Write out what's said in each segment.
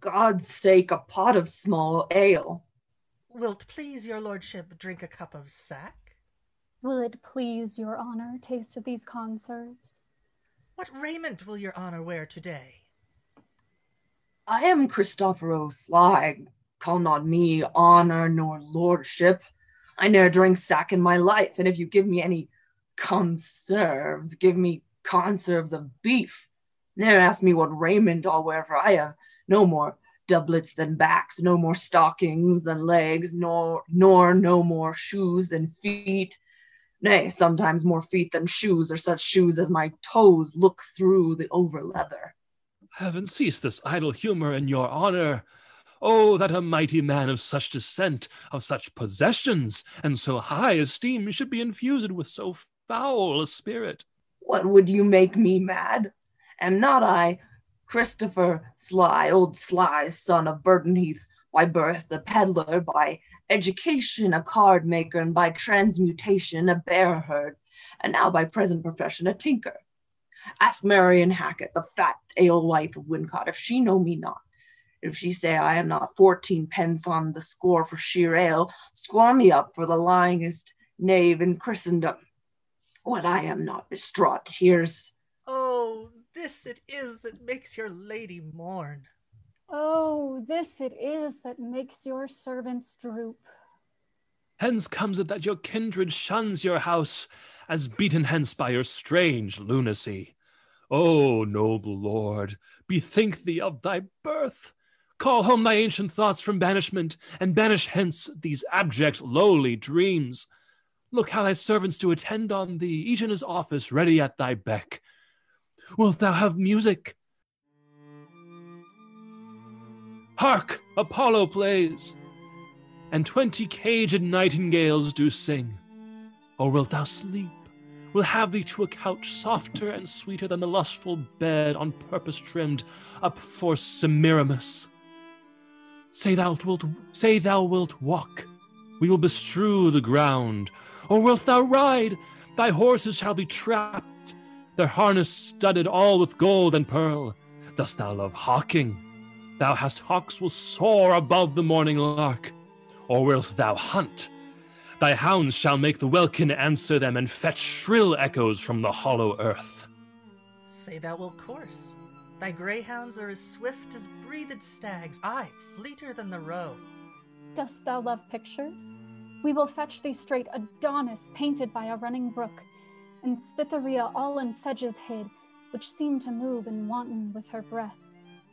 God's sake, a pot of small ale. Wilt please your lordship drink a cup of sack? Will it please your honor taste of these conserves? What raiment will your honor wear today? I am Christophero Sly. Call not me honor nor lordship. I ne'er drank sack in my life, and if you give me any conserves, give me conserves of beef. Ne'er ask me what raiment I'll wear, for I have no more doublets than backs, no more stockings than legs, nor nor no more shoes than feet. Nay, sometimes more feet than shoes, or such shoes as my toes look through the over leather. Heaven cease this idle humor in your honor. Oh, that a mighty man of such descent, of such possessions, and so high esteem should be infused with so foul a spirit. What would you make me mad? Am not I Christopher Sly, old Sly's son of Burton-heath, by birth a peddler, by education a card maker, and by transmutation a bear herd, and now by present profession a tinker? Ask Marion Hackett, the fat alewife of Wincot, if she know me not. If she say I am not fourteen pence on the score for sheer ale, score me up for the lyingest knave in Christendom. What I am not distraught, here's Oh, this it is that makes your lady mourn. Oh, this it is that makes your servants droop. Hence comes it that your kindred shuns your house, as beaten hence by your strange lunacy. O noble lord, bethink thee of thy birth. Call home thy ancient thoughts from banishment, and banish hence these abject, lowly dreams. Look how thy servants do attend on thee, each in his office, ready at thy beck. Wilt thou have music? Hark! Apollo plays, and twenty caged nightingales do sing. Or wilt thou sleep? We'll have thee to a couch softer and sweeter than the lustful bed on purpose trimmed up for Semiramis. Say thou wilt say thou wilt walk, we will bestrew the ground, or wilt thou ride? Thy horses shall be trapped, their harness studded all with gold and pearl. Dost thou love hawking? Thou hast hawks will soar above the morning lark. Or wilt thou hunt? Thy hounds shall make the welkin answer them and fetch shrill echoes from the hollow earth. Say thou wilt course. Thy greyhounds are as swift as breathed stags, aye, fleeter than the roe. Dost thou love pictures? We will fetch thee straight Adonis painted by a running brook, and Cytherea all in sedges hid, which seemed to move and wanton with her breath,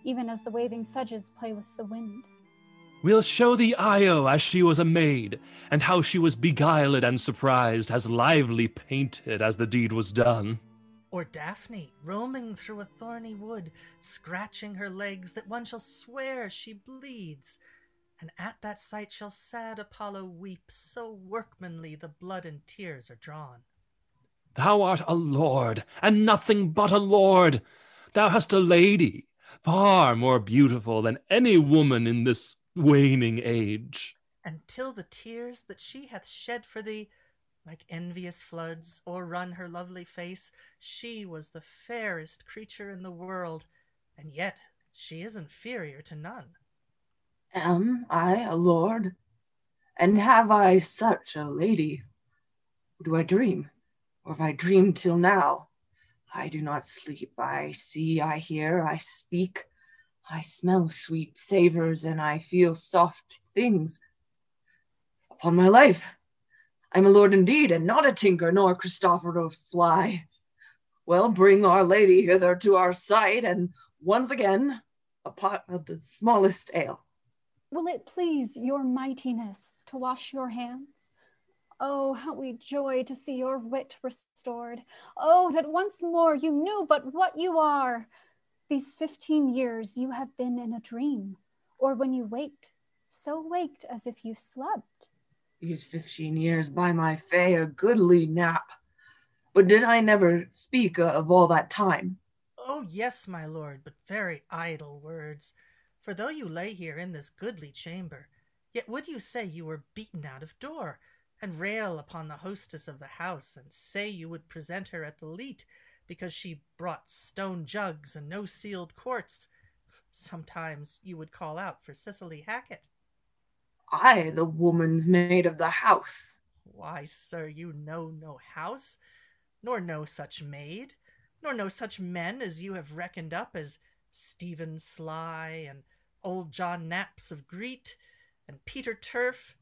even as the waving sedges play with the wind. We'll show thee Io as she was a maid, and how she was beguiled and surprised, as lively painted as the deed was done. Or Daphne, roaming through a thorny wood, scratching her legs that one shall swear she bleeds. And at that sight shall sad Apollo weep, so workmanly the blood and tears are drawn. Thou art a lord, and nothing but a lord. Thou hast a lady, far more beautiful than any woman in this waning age. And till the tears that she hath shed for thee, like envious floods, o'errun her lovely face, she was the fairest creature in the world, and yet she is inferior to none. Am I a lord? And have I such a lady? Do I dream? Or if I dreamed till now? I do not sleep. I see, I hear, I speak. I smell sweet savors and I feel soft things. Upon my life, I'm a lord indeed, and not a tinker nor Christophero Sly. Well, bring our lady hither to our sight, and once again, a pot of the smallest ale. Will it please your mightiness to wash your hands? Oh, how we joy to see your wit restored. Oh, that once more you knew but what you are. These fifteen years you have been in a dream, or when you waked, so waked as if you slept. These fifteen years, by my fay, a goodly nap. But did I never speak of all that time? Oh, yes, my lord, but very idle words. For though you lay here in this goodly chamber, yet would you say you were beaten out of door, and rail upon the hostess of the house, and say you would present her at the leet, because she brought stone jugs and no sealed quarts. Sometimes you would call out for Cicely Hackett. I, the woman's maid of the house. Why, sir, you know no house, nor no such maid, nor no such men as you have reckoned up as Stephen Sly and old John Naps of Greet, and Peter Turf,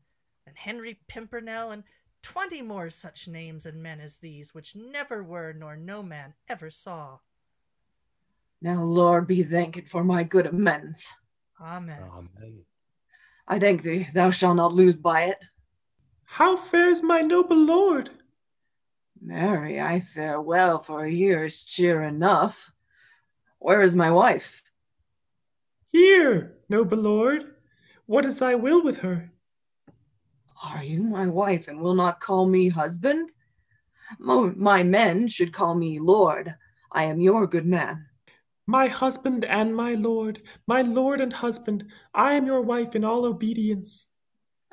and Henry Pimpernel, and twenty more such names and men as these, which never were nor no man ever saw. Now, Lord be thanked for my good amends. Amen. Amen. I thank thee, thou shalt not lose by it. How fares my noble lord? Marry, I fare well for a year's cheer enough. Where is my wife? Here, noble lord. What is thy will with her? Are you my wife and will not call me husband? My men should call me lord. I am your good man. My husband and my lord, my lord and husband, I am your wife in all obedience.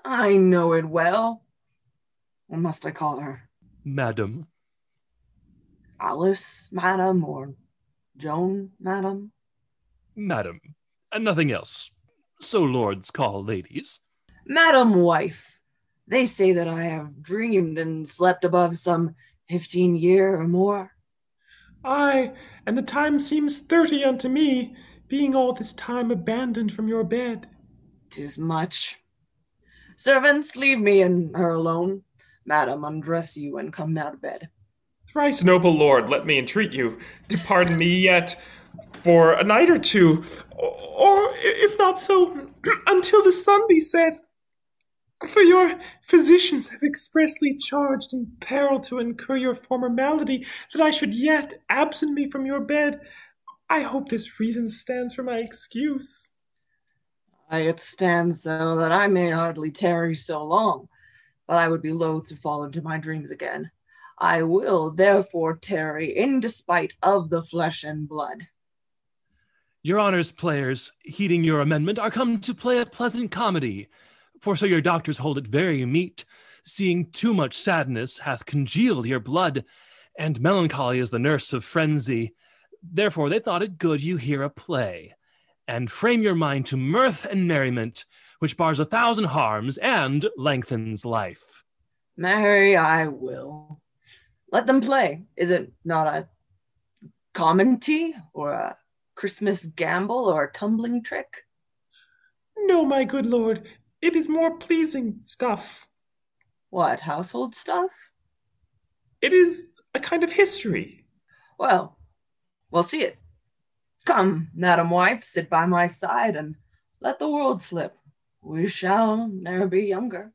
I know it well. What must I call her? Madam, Alice, madam, or Joan, madam? madam, and nothing else. So lords call ladies. Madam wife, they say that I have dreamed and slept above some fifteen year or more. Ay, and the time seems thirty unto me, being all this time abandoned from your bed. Tis much. Servants, leave me and her alone. Madam, undress you and come now to bed. Thrice noble lord, let me entreat you to pardon me yet for a night or two, or, or if not so, until the sun be set. For your physicians have expressly charged in peril to incur your former malady, that I should yet absent me from your bed. I hope this reason stands for my excuse. Aye, it stands so that I may hardly tarry so long, but I would be loath to fall into my dreams again. I will therefore tarry in despite of the flesh and blood. Your honors, players, heeding your amendment, are come to play a pleasant comedy. For so your doctors hold it very meet, seeing too much sadness hath congealed your blood, and melancholy is the nurse of frenzy. Therefore they thought it good you hear a play, and frame your mind to mirth and merriment, which bars a thousand harms and lengthens life. Marry, I will. Let them play. Is it not a comedy or a Christmas gamble or a tumbling trick? No, my good lord, it is more pleasing stuff. What, household stuff? It is a kind of history. Well, we'll see it. Come, madam wife, sit by my side and let the world slip. We shall ne'er be younger.